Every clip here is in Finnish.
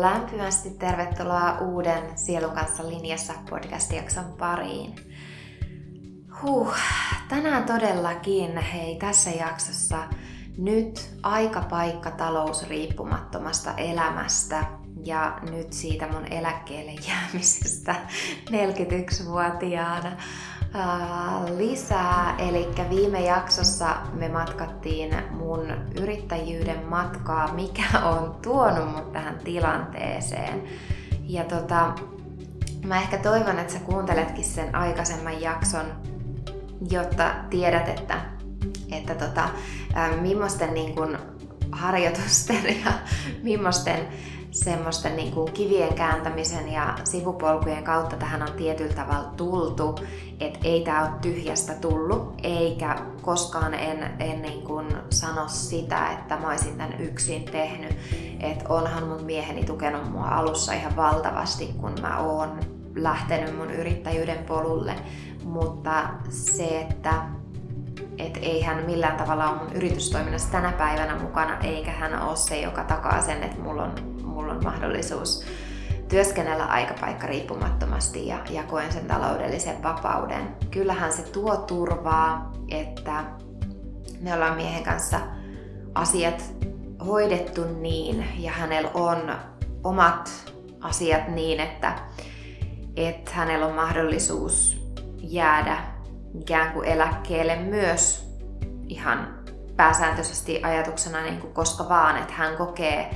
lämpimästi tervetuloa uuden Sielun kanssa linjassa podcast-jakson pariin. Huh, tänään todellakin, hei tässä jaksossa nyt aika paikka talousriippumattomasta elämästä ja nyt siitä mun eläkkeelle jäämisestä 41-vuotiaana lisää. Eli viime jaksossa me matkattiin mun yrittäjyyden matkaa, mikä on tuonut mut tähän tilanteeseen. Ja tota, mä ehkä toivon, että sä kuunteletkin sen aikaisemman jakson, jotta tiedät, että, että tota, millaisten niin kun harjoitusten ja millaisten semmoisten niin kuin kivien kääntämisen ja sivupolkujen kautta tähän on tietyllä tavalla tultu, että ei tämä ole tyhjästä tullut, eikä koskaan en, en niin kuin sano sitä, että mä olisin tämän yksin tehnyt. Että onhan mun mieheni tukenut mua alussa ihan valtavasti, kun mä oon lähtenyt mun yrittäjyyden polulle, mutta se, että et ei hän millään tavalla ole mun yritystoiminnassa tänä päivänä mukana, eikä hän ole se, joka takaa sen, että mulla on mulla on mahdollisuus työskennellä aikapaikka riippumattomasti ja, ja koen sen taloudellisen vapauden. Kyllähän se tuo turvaa, että me ollaan miehen kanssa asiat hoidettu niin ja hänellä on omat asiat niin, että, että hänellä on mahdollisuus jäädä ikään kuin eläkkeelle myös ihan pääsääntöisesti ajatuksena niin kuin koska vaan, että hän kokee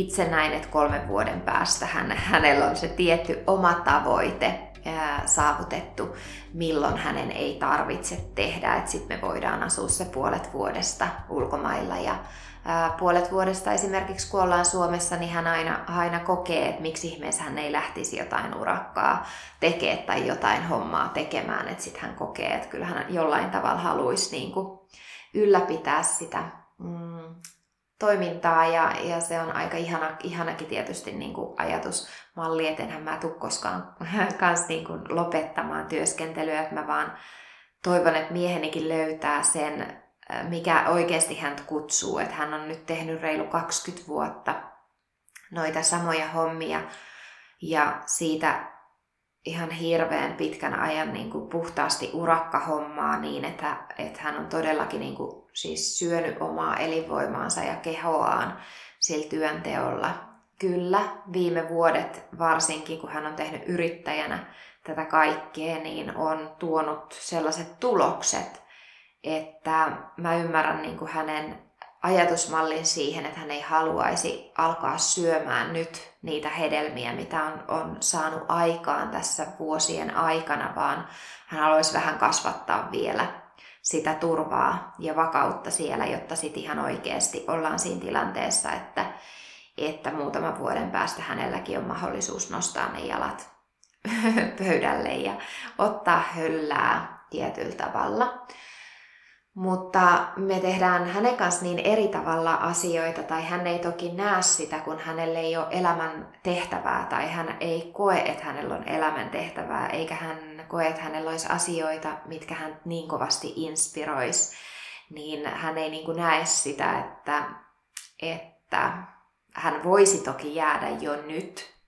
itse näin, että kolmen vuoden päästä hän, hänellä on se tietty oma tavoite ää, saavutettu, milloin hänen ei tarvitse tehdä, että sitten me voidaan asua se puolet vuodesta ulkomailla. Ja ää, puolet vuodesta esimerkiksi kun ollaan Suomessa, niin hän aina, aina kokee, että miksi ihmeessä hän ei lähtisi jotain urakkaa tekemään tai jotain hommaa tekemään, että sitten hän kokee, että kyllä hän jollain tavalla haluaisi niin kuin ylläpitää sitä. Mm, toimintaa ja, ja se on aika ihana, ihanakin tietysti niin kuin ajatusmalli, että enhän mä tule koskaan kans niin kuin lopettamaan työskentelyä, että mä vaan toivon, että miehenikin löytää sen, mikä oikeasti hän kutsuu, että hän on nyt tehnyt reilu 20 vuotta noita samoja hommia ja siitä ihan hirveän pitkän ajan niin kuin puhtaasti urakkahommaa niin, että, että hän on todellakin niin kuin, siis syönyt omaa elinvoimaansa ja kehoaan sillä työnteolla. Kyllä, viime vuodet varsinkin, kun hän on tehnyt yrittäjänä tätä kaikkea, niin on tuonut sellaiset tulokset, että mä ymmärrän niin kuin hänen ajatusmallin siihen, että hän ei haluaisi alkaa syömään nyt niitä hedelmiä, mitä on, on saanut aikaan tässä vuosien aikana, vaan hän haluaisi vähän kasvattaa vielä sitä turvaa ja vakautta siellä, jotta sitten ihan oikeasti ollaan siinä tilanteessa, että, että muutaman vuoden päästä hänelläkin on mahdollisuus nostaa ne jalat pöydälle ja ottaa höllää tietyllä tavalla. Mutta me tehdään hänen kanssa niin eri tavalla asioita, tai hän ei toki näe sitä, kun hänelle ei ole elämän tehtävää, tai hän ei koe, että hänellä on elämän tehtävää, eikä hän koe, että hänellä olisi asioita, mitkä hän niin kovasti inspiroisi, niin hän ei niin kuin näe sitä, että, että hän voisi toki jäädä jo nyt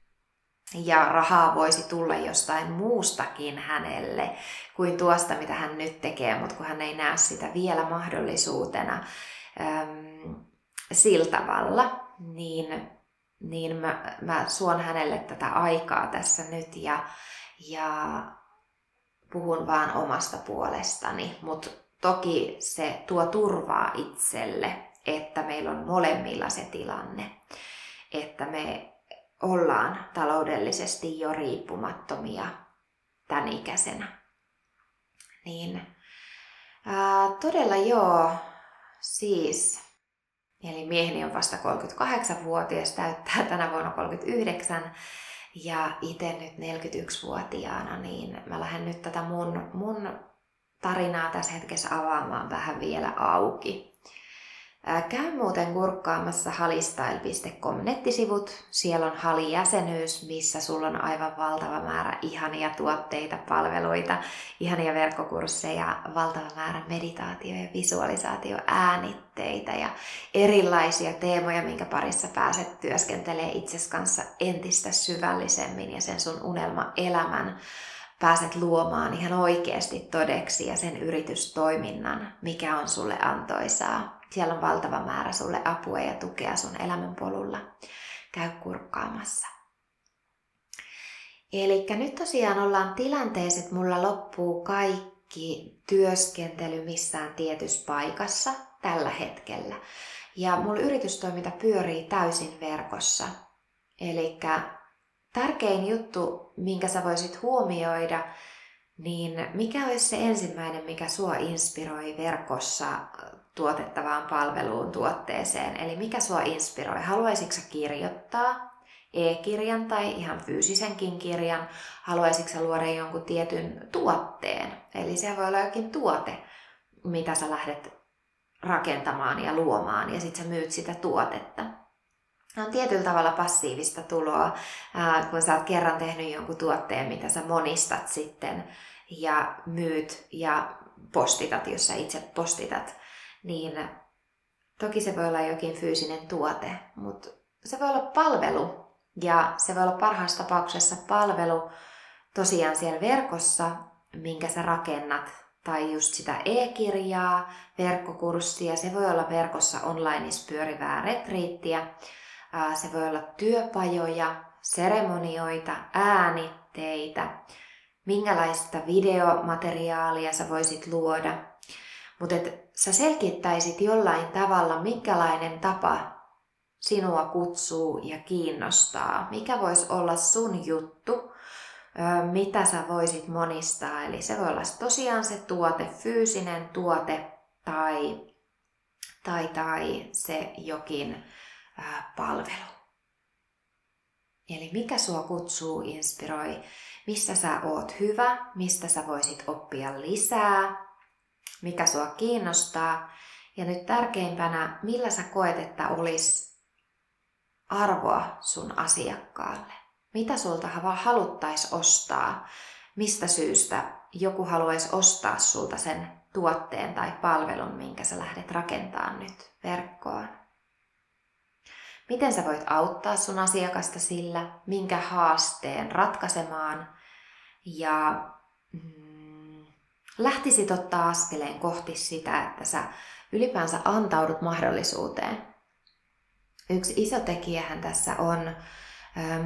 ja rahaa voisi tulla jostain muustakin hänelle kuin tuosta, mitä hän nyt tekee, mutta kun hän ei näe sitä vielä mahdollisuutena äm, sillä tavalla, niin, niin mä, mä suon hänelle tätä aikaa tässä nyt ja, ja puhun vaan omasta puolestani, mutta toki se tuo turvaa itselle, että meillä on molemmilla se tilanne, että me ollaan taloudellisesti jo riippumattomia tämän ikäisenä. Niin ää, todella joo, siis, eli mieheni on vasta 38-vuotias, täyttää tänä vuonna 39, ja itse nyt 41-vuotiaana, niin mä lähden nyt tätä mun, mun tarinaa tässä hetkessä avaamaan vähän vielä auki. Käy muuten kurkkaamassa halistyle.com nettisivut. Siellä on Hali-jäsenyys, missä sulla on aivan valtava määrä ihania tuotteita, palveluita, ihania verkkokursseja, valtava määrä meditaatio- ja visualisaatioäänitteitä ja erilaisia teemoja, minkä parissa pääset työskentelee itses kanssa entistä syvällisemmin ja sen sun unelma-elämän pääset luomaan ihan oikeasti todeksi ja sen yritystoiminnan, mikä on sulle antoisaa siellä on valtava määrä sulle apua ja tukea sun elämänpolulla. Käy kurkkaamassa. Eli nyt tosiaan ollaan tilanteessa, että mulla loppuu kaikki työskentely missään tietyssä paikassa tällä hetkellä. Ja mulla yritystoiminta pyörii täysin verkossa. Eli tärkein juttu, minkä sä voisit huomioida, niin mikä olisi se ensimmäinen, mikä sua inspiroi verkossa tuotettavaan palveluun, tuotteeseen. Eli mikä sua inspiroi? Haluaisitko kirjoittaa e-kirjan tai ihan fyysisenkin kirjan? Haluaisitko luoda jonkun tietyn tuotteen? Eli se voi olla jokin tuote, mitä sä lähdet rakentamaan ja luomaan ja sitten sä myyt sitä tuotetta. On tietyllä tavalla passiivista tuloa, kun sä oot kerran tehnyt jonkun tuotteen, mitä sä monistat sitten ja myyt ja postitat, jos sä itse postitat niin toki se voi olla jokin fyysinen tuote, mutta se voi olla palvelu. Ja se voi olla parhaassa tapauksessa palvelu tosiaan siellä verkossa, minkä sä rakennat, tai just sitä e-kirjaa, verkkokurssia. Se voi olla verkossa onlineissa pyörivää retriittiä. Se voi olla työpajoja, seremonioita, äänitteitä, minkälaista videomateriaalia sä voisit luoda. Mutta sä selkittäisit jollain tavalla, minkälainen tapa sinua kutsuu ja kiinnostaa. Mikä voisi olla sun juttu, mitä sä voisit monistaa. Eli se voi olla tosiaan se tuote, fyysinen tuote tai, tai, tai se jokin palvelu. Eli mikä sua kutsuu, inspiroi, missä sä oot hyvä, mistä sä voisit oppia lisää, mikä sua kiinnostaa. Ja nyt tärkeimpänä, millä sä koet, että olisi arvoa sun asiakkaalle. Mitä sulta haluttaisi ostaa? Mistä syystä joku haluaisi ostaa sulta sen tuotteen tai palvelun, minkä sä lähdet rakentamaan nyt verkkoon? Miten sä voit auttaa sun asiakasta sillä, minkä haasteen ratkaisemaan ja mm, lähtisit ottaa askeleen kohti sitä, että sä ylipäänsä antaudut mahdollisuuteen. Yksi iso tekijähän tässä on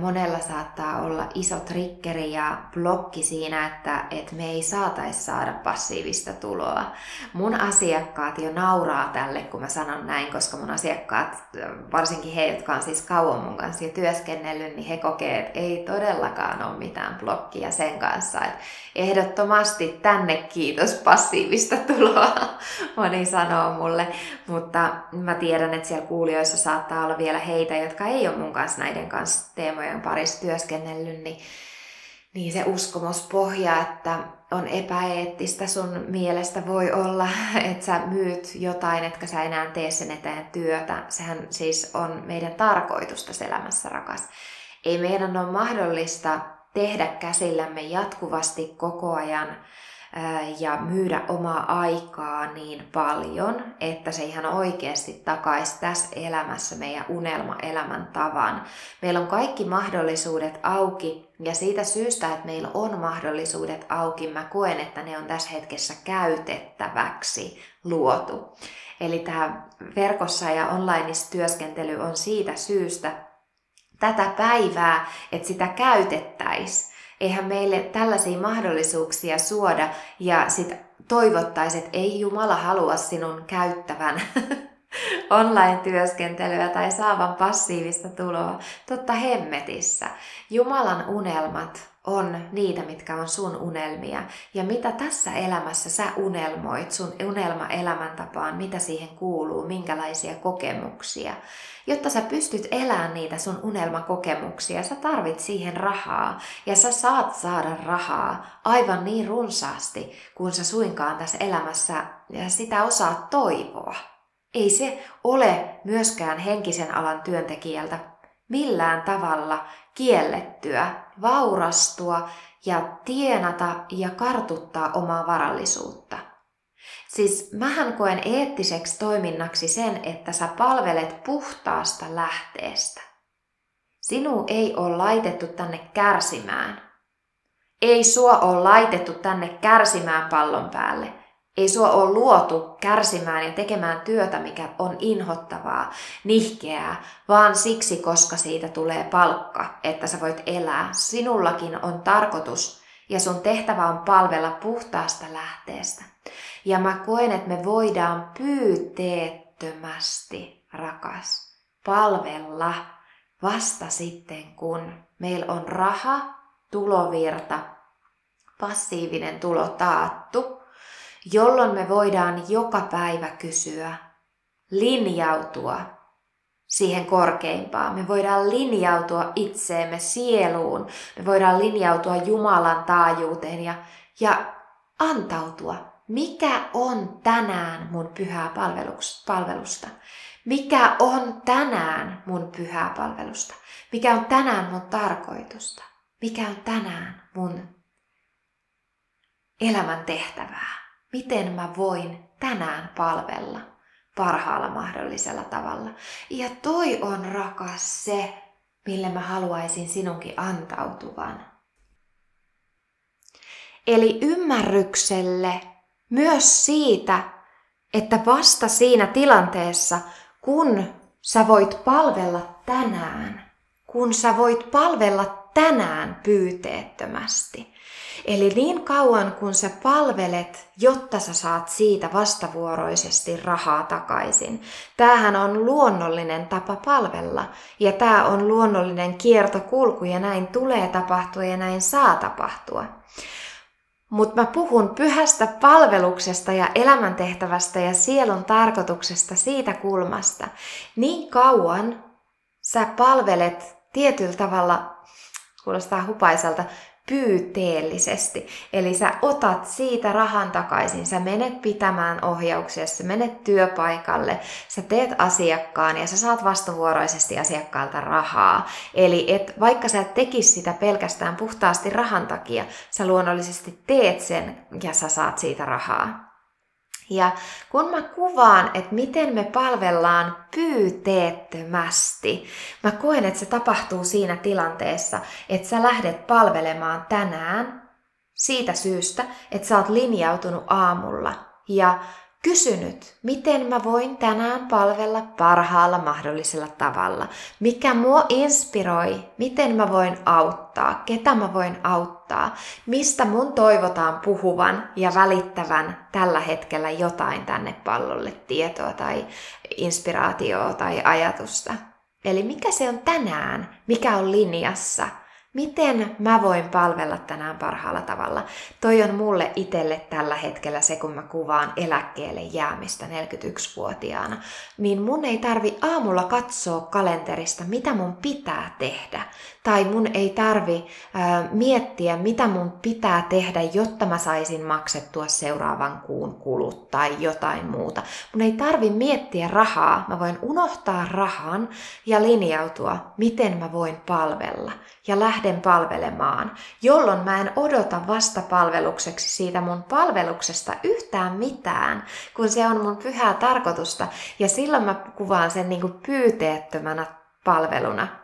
monella saattaa olla iso triggeri ja blokki siinä, että, että me ei saataisi saada passiivista tuloa. Mun asiakkaat jo nauraa tälle, kun mä sanon näin, koska mun asiakkaat, varsinkin he, jotka on siis kauan mun kanssa jo työskennellyt, niin he kokee, että ei todellakaan ole mitään blokkia sen kanssa. Että ehdottomasti tänne kiitos passiivista tuloa, moni sanoo mulle. Mutta mä tiedän, että siellä kuulijoissa saattaa olla vielä heitä, jotka ei ole mun kanssa näiden kanssa teemojen parissa työskennellyt, niin, niin se uskomuspohja, että on epäeettistä sun mielestä voi olla, että sä myyt jotain, etkä sä enää tee sen eteen työtä. Sehän siis on meidän tarkoitus tässä elämässä, rakas. Ei meidän ole mahdollista tehdä käsillämme jatkuvasti koko ajan ja myydä omaa aikaa niin paljon, että se ihan oikeasti takaisi tässä elämässä meidän unelma-elämän tavan. Meillä on kaikki mahdollisuudet auki ja siitä syystä, että meillä on mahdollisuudet auki, mä koen, että ne on tässä hetkessä käytettäväksi luotu. Eli tämä verkossa ja online työskentely on siitä syystä tätä päivää, että sitä käytettäisiin eihän meille tällaisia mahdollisuuksia suoda ja sit toivottaisi, että ei Jumala halua sinun käyttävän online-työskentelyä tai saavan passiivista tuloa. Totta hemmetissä. Jumalan unelmat on niitä, mitkä on sun unelmia. Ja mitä tässä elämässä sä unelmoit, sun unelma-elämäntapaan, mitä siihen kuuluu, minkälaisia kokemuksia. Jotta sä pystyt elämään niitä sun unelmakokemuksia, sä tarvit siihen rahaa. Ja sä saat saada rahaa aivan niin runsaasti, kun sä suinkaan tässä elämässä sitä osaat toivoa. Ei se ole myöskään henkisen alan työntekijältä millään tavalla kiellettyä vaurastua ja tienata ja kartuttaa omaa varallisuutta. Siis mähän koen eettiseksi toiminnaksi sen, että sä palvelet puhtaasta lähteestä. Sinu ei ole laitettu tänne kärsimään. Ei sua ole laitettu tänne kärsimään pallon päälle. Ei sua ole luotu kärsimään ja tekemään työtä, mikä on inhottavaa, nihkeää, vaan siksi, koska siitä tulee palkka, että sä voit elää. Sinullakin on tarkoitus ja sun tehtävä on palvella puhtaasta lähteestä. Ja mä koen, että me voidaan pyyteettömästi, rakas, palvella vasta sitten, kun meillä on raha, tulovirta, passiivinen tulo taattu, jolloin me voidaan joka päivä kysyä, linjautua siihen korkeimpaan. Me voidaan linjautua itseemme, sieluun. Me voidaan linjautua Jumalan taajuuteen ja, ja antautua. Mikä on tänään mun pyhää palvelusta? Mikä on tänään mun pyhää palvelusta? Mikä on tänään mun tarkoitusta? Mikä on tänään mun elämän tehtävää? Miten mä voin tänään palvella parhaalla mahdollisella tavalla? Ja toi on rakas se, mille mä haluaisin sinunkin antautuvan. Eli ymmärrykselle myös siitä, että vasta siinä tilanteessa, kun sä voit palvella tänään, kun sä voit palvella tänään pyyteettömästi. Eli niin kauan kun sä palvelet, jotta sä saat siitä vastavuoroisesti rahaa takaisin. Tämähän on luonnollinen tapa palvella ja tämä on luonnollinen kiertokulku ja näin tulee tapahtua ja näin saa tapahtua. Mutta mä puhun pyhästä palveluksesta ja elämäntehtävästä ja sielun tarkoituksesta siitä kulmasta. Niin kauan sä palvelet tietyllä tavalla, kuulostaa hupaiselta, pyyteellisesti. Eli sä otat siitä rahan takaisin, sä menet pitämään ohjauksia, sä menet työpaikalle, sä teet asiakkaan ja sä saat vastavuoroisesti asiakkaalta rahaa. Eli et, vaikka sä et tekis sitä pelkästään puhtaasti rahan takia, sä luonnollisesti teet sen ja sä saat siitä rahaa. Ja kun mä kuvaan, että miten me palvellaan pyyteettömästi, mä koen, että se tapahtuu siinä tilanteessa, että sä lähdet palvelemaan tänään siitä syystä, että sä oot linjautunut aamulla. Ja kysynyt, miten mä voin tänään palvella parhaalla mahdollisella tavalla, mikä mua inspiroi, miten mä voin auttaa, ketä mä voin auttaa, mistä mun toivotaan puhuvan ja välittävän tällä hetkellä jotain tänne pallolle, tietoa tai inspiraatioa tai ajatusta. Eli mikä se on tänään, mikä on linjassa – Miten mä voin palvella tänään parhaalla tavalla? Toi on mulle itselle tällä hetkellä se, kun mä kuvaan eläkkeelle jäämistä 41-vuotiaana. Niin mun ei tarvi aamulla katsoa kalenterista, mitä mun pitää tehdä. Tai mun ei tarvi äh, miettiä, mitä mun pitää tehdä, jotta mä saisin maksettua seuraavan kuun kulut tai jotain muuta. Mun ei tarvi miettiä rahaa. Mä voin unohtaa rahan ja linjautua, miten mä voin palvella. Ja lähden palvelemaan, jolloin mä en odota vastapalvelukseksi siitä mun palveluksesta yhtään mitään, kun se on mun pyhää tarkoitusta. Ja silloin mä kuvaan sen niin kuin pyyteettömänä palveluna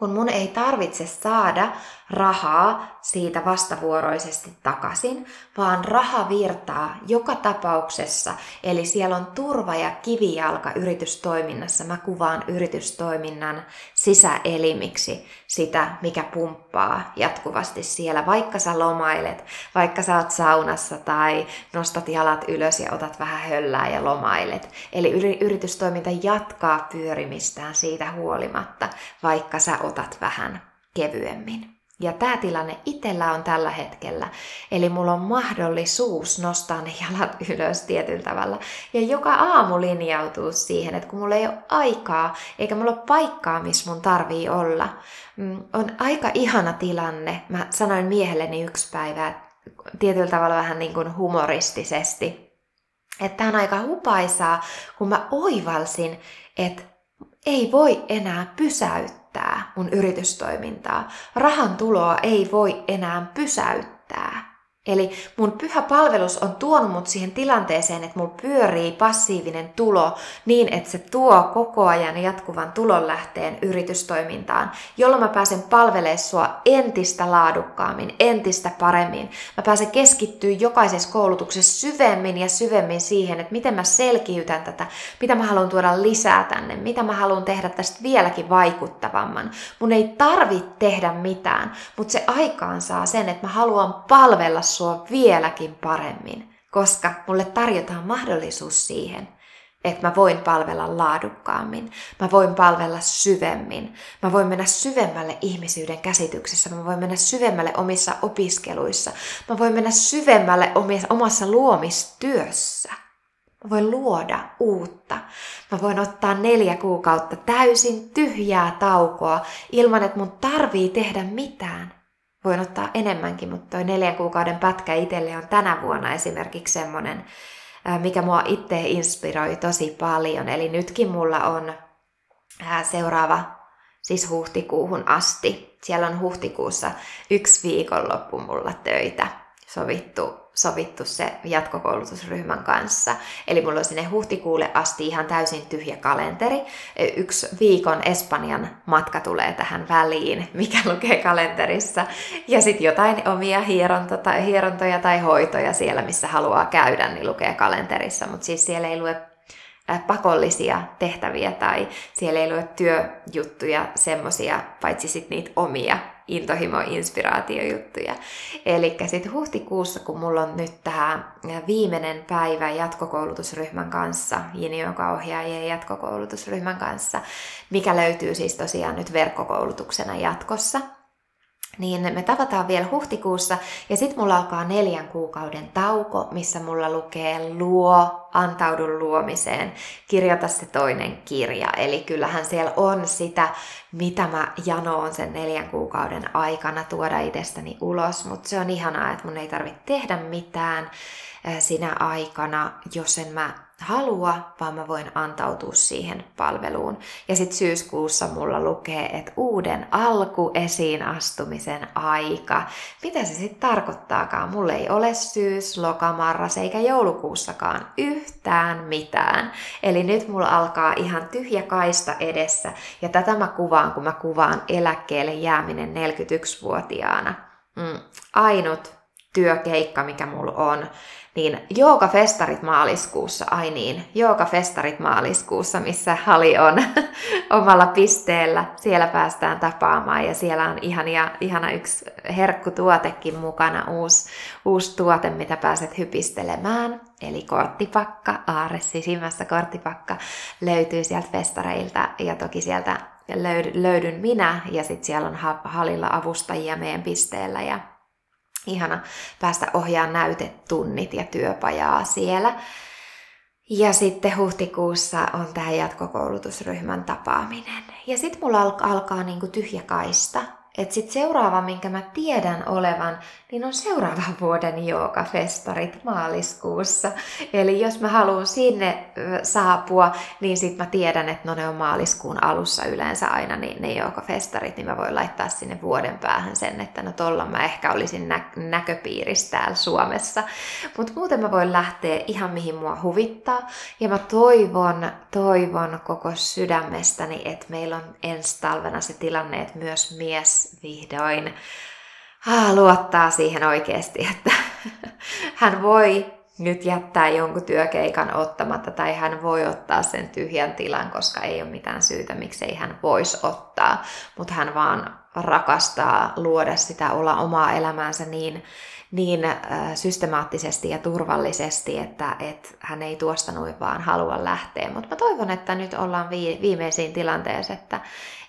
kun mun ei tarvitse saada rahaa siitä vastavuoroisesti takaisin, vaan raha virtaa joka tapauksessa. Eli siellä on turva ja kivijalka yritystoiminnassa. Mä kuvaan yritystoiminnan sisäelimiksi sitä, mikä pumppaa jatkuvasti siellä, vaikka sä lomailet, vaikka sä oot saunassa tai nostat jalat ylös ja otat vähän höllää ja lomailet. Eli yritystoiminta jatkaa pyörimistään siitä huolimatta, vaikka sä otat vähän kevyemmin. Ja tämä tilanne itsellä on tällä hetkellä. Eli mulla on mahdollisuus nostaa ne jalat ylös tietyllä tavalla. Ja joka aamu linjautuu siihen, että kun mulla ei ole aikaa, eikä mulla ole paikkaa, missä mun tarvii olla. Mm, on aika ihana tilanne. Mä sanoin miehelleni yksi päivä, tietyllä tavalla vähän niin kuin humoristisesti, että on aika hupaisaa, kun mä oivalsin, että ei voi enää pysäyttää mun yritystoimintaa. Rahan tuloa ei voi enää pysäyttää. Eli mun pyhä palvelus on tuonut mut siihen tilanteeseen, että mulla pyörii passiivinen tulo niin, että se tuo koko ajan jatkuvan tulonlähteen yritystoimintaan, jolloin mä pääsen palvelemaan sua entistä laadukkaammin, entistä paremmin. Mä pääsen keskittyä jokaisessa koulutuksessa syvemmin ja syvemmin siihen, että miten mä selkiytän tätä, mitä mä haluan tuoda lisää tänne, mitä mä haluan tehdä tästä vieläkin vaikuttavamman. Mun ei tarvitse tehdä mitään, mutta se aikaan saa sen, että mä haluan palvella sua vieläkin paremmin, koska mulle tarjotaan mahdollisuus siihen, että mä voin palvella laadukkaammin, mä voin palvella syvemmin, mä voin mennä syvemmälle ihmisyyden käsityksessä, mä voin mennä syvemmälle omissa opiskeluissa, mä voin mennä syvemmälle omassa luomistyössä. Mä voin luoda uutta. Mä voin ottaa neljä kuukautta täysin tyhjää taukoa ilman, että mun tarvii tehdä mitään voin ottaa enemmänkin, mutta toi neljän kuukauden pätkä itselle on tänä vuonna esimerkiksi semmoinen, mikä mua itse inspiroi tosi paljon. Eli nytkin mulla on seuraava, siis huhtikuuhun asti. Siellä on huhtikuussa yksi viikonloppu mulla töitä sovittu sovittu se jatkokoulutusryhmän kanssa. Eli mulla on sinne huhtikuulle asti ihan täysin tyhjä kalenteri. Yksi viikon Espanjan matka tulee tähän väliin, mikä lukee kalenterissa. Ja sitten jotain omia hieronto tai, hierontoja tai hoitoja siellä, missä haluaa käydä, niin lukee kalenterissa. Mutta siis siellä ei lue pakollisia tehtäviä tai siellä ei lue työjuttuja semmosia, paitsi sitten niitä omia intohimo-inspiraatiojuttuja. Eli sitten huhtikuussa, kun mulla on nyt tämä viimeinen päivä jatkokoulutusryhmän kanssa, joka ohjaajien jatkokoulutusryhmän kanssa, mikä löytyy siis tosiaan nyt verkkokoulutuksena jatkossa – niin me tavataan vielä huhtikuussa ja sitten mulla alkaa neljän kuukauden tauko, missä mulla lukee luo, antaudu luomiseen, kirjoita se toinen kirja. Eli kyllähän siellä on sitä, mitä mä janoon sen neljän kuukauden aikana tuoda itsestäni ulos, mutta se on ihanaa, että mun ei tarvitse tehdä mitään sinä aikana, jos en mä halua, vaan mä voin antautua siihen palveluun. Ja sitten syyskuussa mulla lukee, että uuden alku esiin astumisen aika. Mitä se sitten tarkoittaakaan? Mulla ei ole syys, lokamarras eikä joulukuussakaan yhtään mitään. Eli nyt mulla alkaa ihan tyhjä kaista edessä. Ja tätä mä kuvaan, kun mä kuvaan eläkkeelle jääminen 41-vuotiaana. Mm, ainut työkeikka, mikä mulla on, niin Jooga-festarit maaliskuussa, ai niin, Jooga-festarit maaliskuussa, missä Hali on omalla pisteellä. Siellä päästään tapaamaan ja siellä on ihania, ihana yksi herkkutuotekin mukana, uusi, uusi tuote, mitä pääset hypistelemään. Eli korttipakka, aare sisimmässä korttipakka, löytyy sieltä festareilta ja toki sieltä löydyn minä ja sitten siellä on Halilla avustajia meidän pisteellä ja ihana päästä ohjaamaan näytetunnit ja työpajaa siellä. Ja sitten huhtikuussa on tämä jatkokoulutusryhmän tapaaminen. Ja sitten mulla alkaa niinku tyhjä kaista, että sitten seuraava, minkä mä tiedän olevan, niin on seuraavan vuoden joogafestarit maaliskuussa. Eli jos mä haluan sinne saapua, niin sitten mä tiedän, että no ne on maaliskuun alussa yleensä aina niin ne joogafestarit, niin mä voin laittaa sinne vuoden päähän sen, että no tolla mä ehkä olisin nä- näköpiirissä täällä Suomessa. Mutta muuten mä voin lähteä ihan mihin mua huvittaa. Ja mä toivon, toivon koko sydämestäni, että meillä on ensi talvena se tilanne, että myös mies vihdoin. Ah, luottaa siihen oikeasti, että hän voi nyt jättää jonkun työkeikan ottamatta tai hän voi ottaa sen tyhjän tilan, koska ei ole mitään syytä, miksei hän voisi ottaa, mutta hän vaan rakastaa luoda sitä olla omaa elämäänsä niin, niin äh, systemaattisesti ja turvallisesti, että et hän ei tuosta noin vaan halua lähteä. Mutta mä toivon, että nyt ollaan vi- viimeisiin tilanteessa, että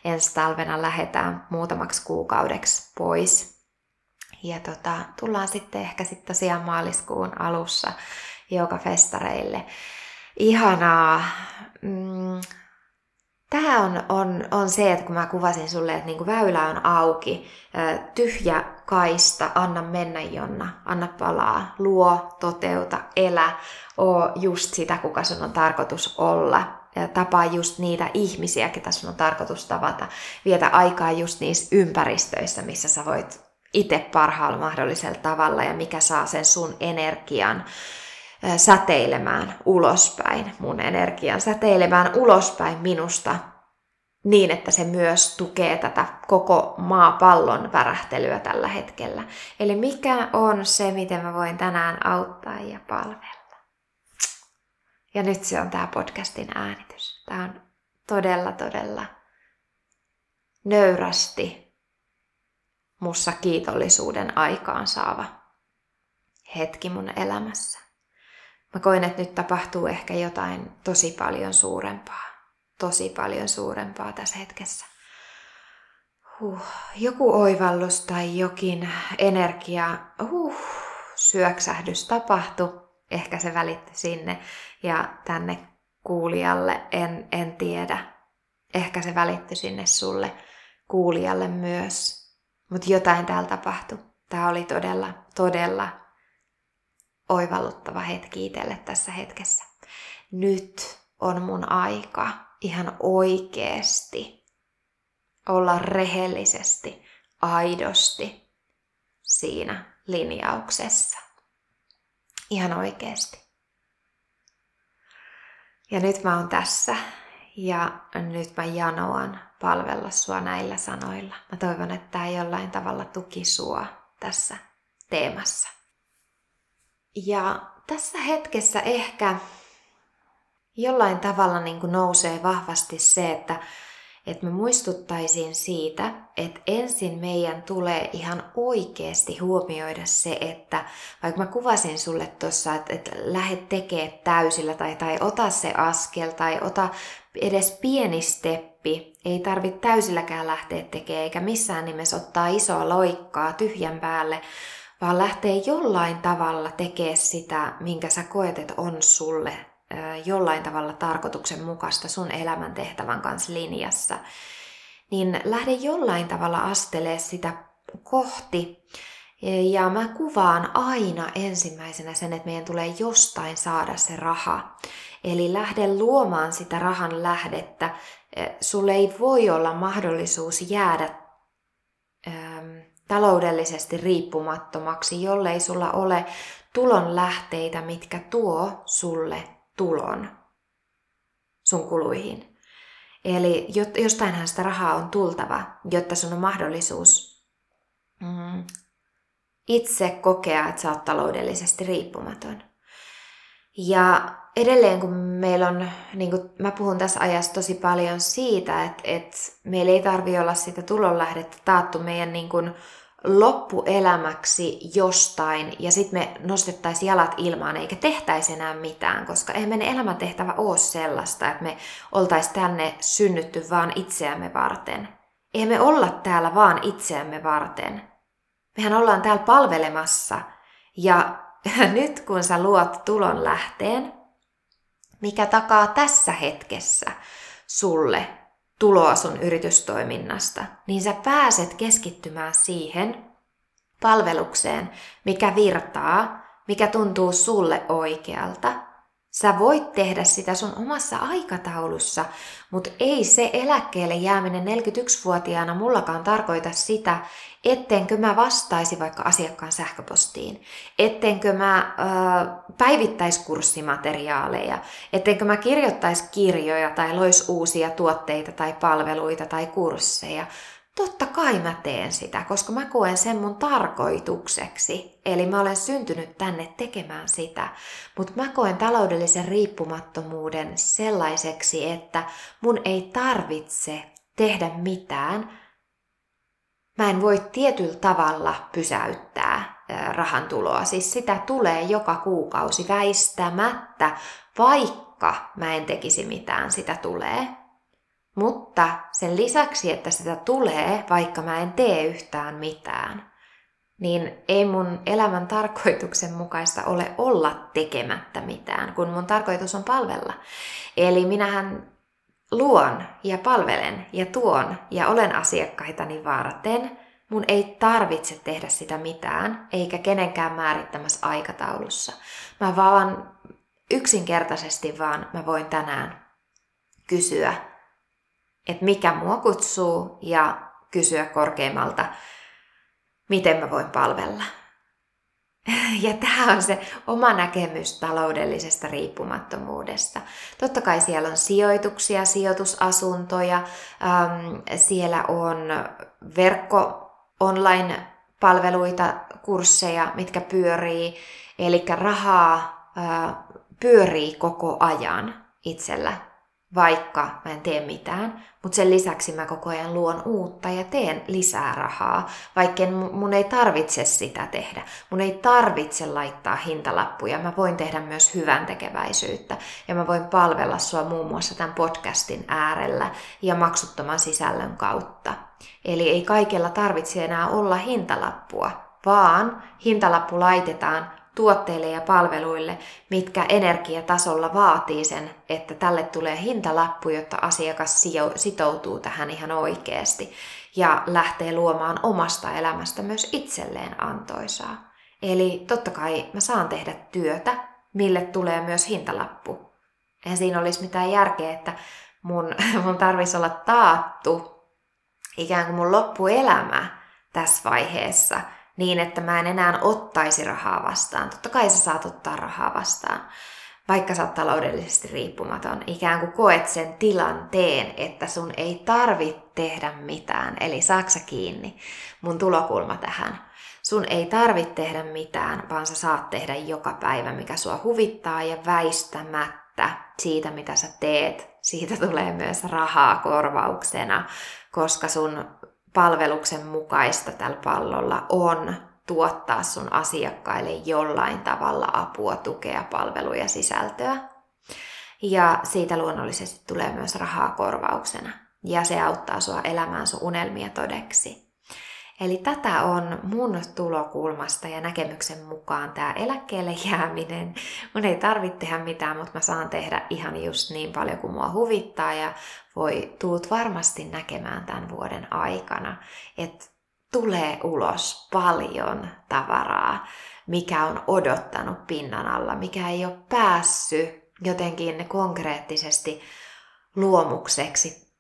ensi talvena lähdetään muutamaksi kuukaudeksi pois. Ja tota, tullaan sitten ehkä sitten tosiaan maaliskuun alussa joka festareille. Ihanaa. Mm, Tämä on, on, on se, että kun mä kuvasin sulle, että niinku väylä on auki, tyhjä kaista, anna mennä Jonna, anna palaa, luo, toteuta, elä, oo just sitä, kuka sun on tarkoitus olla. Ja tapaa just niitä ihmisiä, ketä sun on tarkoitus tavata. Vietä aikaa just niissä ympäristöissä, missä sä voit itse parhaalla mahdollisella tavalla ja mikä saa sen sun energian säteilemään ulospäin, mun energian säteilemään ulospäin minusta niin, että se myös tukee tätä koko maapallon värähtelyä tällä hetkellä. Eli mikä on se, miten mä voin tänään auttaa ja palvella. Ja nyt se on tämä podcastin äänitys. Tämä on todella, todella nöyrästi mussa kiitollisuuden aikaan saava hetki mun elämässä. Mä koen, että nyt tapahtuu ehkä jotain tosi paljon suurempaa. Tosi paljon suurempaa tässä hetkessä. Huh. Joku oivallus tai jokin energia, huh, syöksähdys tapahtui. Ehkä se välitti sinne ja tänne kuulijalle, en, en tiedä. Ehkä se välittyi sinne sulle kuulijalle myös. Mutta jotain täällä tapahtui. Tämä oli todella, todella oivalluttava hetki itselle tässä hetkessä. Nyt on mun aika ihan oikeasti olla rehellisesti, aidosti siinä linjauksessa. Ihan oikeasti. Ja nyt mä oon tässä ja nyt mä janoan palvella sua näillä sanoilla. Mä toivon, että tämä jollain tavalla tuki sua tässä teemassa. Ja tässä hetkessä ehkä jollain tavalla niin kuin nousee vahvasti se, että, että me muistuttaisiin siitä, että ensin meidän tulee ihan oikeasti huomioida se, että vaikka mä kuvasin sulle tuossa, että, että lähde tekemään täysillä tai, tai ota se askel tai ota edes pieni steppi, ei tarvitse täysilläkään lähteä tekemään eikä missään nimessä ottaa isoa loikkaa tyhjän päälle, vaan lähtee jollain tavalla tekemään sitä, minkä sä koet, että on sulle jollain tavalla tarkoituksenmukaista sun elämän tehtävän kanssa linjassa, niin lähde jollain tavalla astelee sitä kohti. Ja mä kuvaan aina ensimmäisenä sen, että meidän tulee jostain saada se raha. Eli lähde luomaan sitä rahan lähdettä. Sulle ei voi olla mahdollisuus jäädä taloudellisesti riippumattomaksi, jollei sulla ole tulon lähteitä, mitkä tuo sulle tulon sun kuluihin. Eli jostainhan sitä rahaa on tultava, jotta sun on mahdollisuus mm, itse kokea, että sä oot taloudellisesti riippumaton. Ja edelleen kun meillä on, niin kuin mä puhun tässä ajassa tosi paljon siitä, että, että meillä ei tarvi olla sitä tulonlähdettä taattu meidän niin kuin, loppuelämäksi jostain ja sitten me nostettaisiin jalat ilmaan eikä tehtäisi enää mitään, koska ei meidän elämäntehtävä ole sellaista, että me oltaisiin tänne synnytty vaan itseämme varten. Eihän me olla täällä vaan itseämme varten. Mehän ollaan täällä palvelemassa ja nyt kun sä luot tulon lähteen, mikä takaa tässä hetkessä sulle tuloa sun yritystoiminnasta, niin sä pääset keskittymään siihen palvelukseen, mikä virtaa, mikä tuntuu sulle oikealta. Sä voit tehdä sitä sun omassa aikataulussa, mutta ei se eläkkeelle jääminen 41-vuotiaana mullakaan tarkoita sitä, ettenkö mä vastaisi vaikka asiakkaan sähköpostiin, ettenkö mä ö, päivittäisi kurssimateriaaleja, ettenkö mä kirjoittaisi kirjoja tai lois uusia tuotteita tai palveluita tai kursseja. Totta kai mä teen sitä, koska mä koen sen mun tarkoitukseksi. Eli mä olen syntynyt tänne tekemään sitä. Mutta mä koen taloudellisen riippumattomuuden sellaiseksi, että mun ei tarvitse tehdä mitään, mä en voi tietyllä tavalla pysäyttää rahan tuloa. Siis sitä tulee joka kuukausi väistämättä, vaikka mä en tekisi mitään, sitä tulee. Mutta sen lisäksi, että sitä tulee, vaikka mä en tee yhtään mitään, niin ei mun elämän tarkoituksen mukaista ole olla tekemättä mitään, kun mun tarkoitus on palvella. Eli minähän luon ja palvelen ja tuon ja olen asiakkaitani varten. Mun ei tarvitse tehdä sitä mitään, eikä kenenkään määrittämässä aikataulussa. Mä vaan yksinkertaisesti vaan mä voin tänään kysyä, että mikä mua kutsuu ja kysyä korkeimmalta, miten mä voin palvella. Ja tämä on se oma näkemys taloudellisesta riippumattomuudesta. Totta kai siellä on sijoituksia, sijoitusasuntoja, ähm, siellä on verkko online-palveluita, kursseja, mitkä pyörii, eli rahaa pyörii koko ajan itsellä vaikka mä en tee mitään, mutta sen lisäksi mä koko ajan luon uutta ja teen lisää rahaa, vaikka mun ei tarvitse sitä tehdä. Mun ei tarvitse laittaa hintalappuja, mä voin tehdä myös hyvän tekeväisyyttä ja mä voin palvella sua muun muassa tämän podcastin äärellä ja maksuttoman sisällön kautta. Eli ei kaikella tarvitse enää olla hintalappua, vaan hintalappu laitetaan tuotteille ja palveluille, mitkä energiatasolla vaatii sen, että tälle tulee hintalappu, jotta asiakas sitoutuu tähän ihan oikeasti ja lähtee luomaan omasta elämästä myös itselleen antoisaa. Eli totta kai mä saan tehdä työtä, mille tulee myös hintalappu. Eihän siinä olisi mitään järkeä, että mun, mun tarvitsisi olla taattu ikään kuin mun loppuelämä tässä vaiheessa – niin, että mä en enää ottaisi rahaa vastaan. Totta kai sä saat ottaa rahaa vastaan, vaikka sä oot taloudellisesti riippumaton. Ikään kuin koet sen tilanteen, että sun ei tarvitse tehdä mitään. Eli saksa kiinni. Mun tulokulma tähän. Sun ei tarvitse tehdä mitään, vaan sä saat tehdä joka päivä, mikä sua huvittaa ja väistämättä siitä, mitä sä teet. Siitä tulee myös rahaa korvauksena, koska sun palveluksen mukaista tällä pallolla on tuottaa sun asiakkaille jollain tavalla apua, tukea, palveluja, sisältöä. Ja siitä luonnollisesti tulee myös rahaa korvauksena. Ja se auttaa sua elämään sun unelmia todeksi. Eli tätä on mun tulokulmasta ja näkemyksen mukaan tämä eläkkeelle jääminen. Mun ei tarvitse tehdä mitään, mutta mä saan tehdä ihan just niin paljon kuin mua huvittaa ja voi tuut varmasti näkemään tämän vuoden aikana, että tulee ulos paljon tavaraa, mikä on odottanut pinnan alla, mikä ei ole päässyt jotenkin konkreettisesti luomukseksi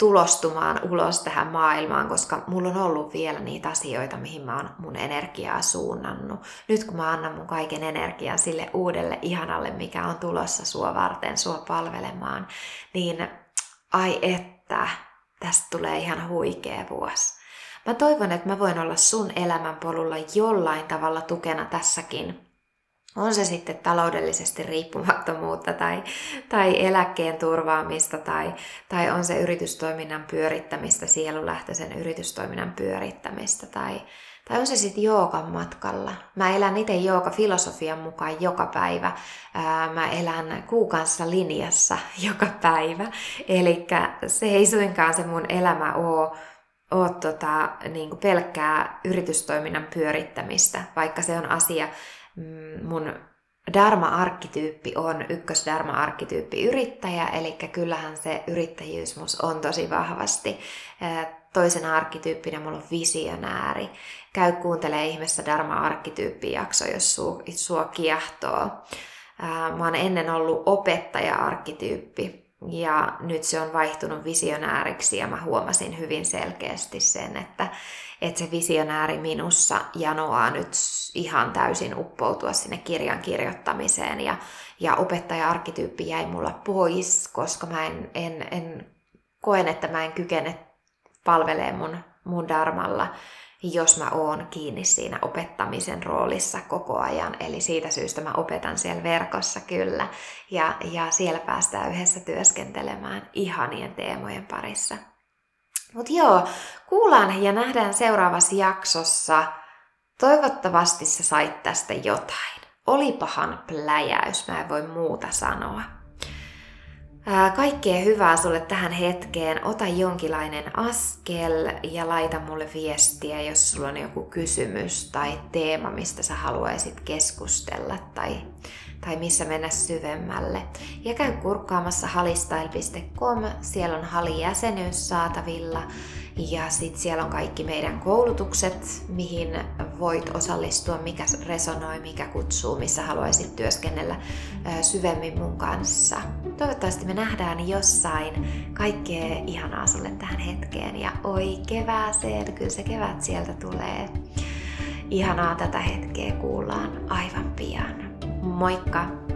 tulostumaan ulos tähän maailmaan, koska mulla on ollut vielä niitä asioita, mihin mä oon mun energiaa suunnannut. Nyt kun mä annan mun kaiken energian sille uudelle ihanalle, mikä on tulossa sua varten, sua palvelemaan, niin ai että, tästä tulee ihan huikea vuosi. Mä toivon, että mä voin olla sun elämänpolulla jollain tavalla tukena tässäkin on se sitten taloudellisesti riippumattomuutta tai, tai eläkkeen turvaamista tai, tai on se yritystoiminnan pyörittämistä, sielulähtöisen yritystoiminnan pyörittämistä tai, tai on se sitten joogan matkalla. Mä elän itse jooga-filosofian mukaan joka päivä. Ää, mä elän kuukanssa linjassa joka päivä. Eli se ei suinkaan se mun elämä ole ole tota, niin pelkkää yritystoiminnan pyörittämistä, vaikka se on asia, mun Dharma-arkkityyppi on ykkös-Dharma-arkkityyppi yrittäjä, eli kyllähän se yrittäjyys mus on tosi vahvasti. Toisena arkkityyppinä mulla on visionääri. Käy kuuntelee ihmeessä Dharma-arkkityyppi-jakso, jos sua, sua kiehtoo. Mä oon ennen ollut opettaja-arkkityyppi ja nyt se on vaihtunut visionääriksi ja mä huomasin hyvin selkeästi sen, että, että se visionääri minussa janoaa nyt ihan täysin uppoutua sinne kirjan kirjoittamiseen. Ja, ja opettaja-arkkityyppi jäi mulla pois, koska mä en, en, en koen, että mä en kykene palvelee mun, mun darmalla, jos mä oon kiinni siinä opettamisen roolissa koko ajan. Eli siitä syystä mä opetan siellä verkossa kyllä. Ja, ja siellä päästään yhdessä työskentelemään ihanien teemojen parissa. Mutta joo, kuullaan ja nähdään seuraavassa jaksossa. Toivottavasti sä sait tästä jotain. Olipahan pläjäys, mä en voi muuta sanoa. Kaikkea hyvää sulle tähän hetkeen. Ota jonkinlainen askel ja laita mulle viestiä, jos sulla on joku kysymys tai teema, mistä sä haluaisit keskustella tai tai missä mennä syvemmälle. Ja käy kurkkaamassa halistyle.com, siellä on halijäsenyys saatavilla ja sitten siellä on kaikki meidän koulutukset, mihin voit osallistua, mikä resonoi, mikä kutsuu, missä haluaisit työskennellä syvemmin mun kanssa. Toivottavasti me nähdään jossain kaikkea ihanaa sulle tähän hetkeen ja oi kevääseen, kyllä se kevät sieltä tulee. Ihanaa tätä hetkeä kuullaan aivan pian. Moikka!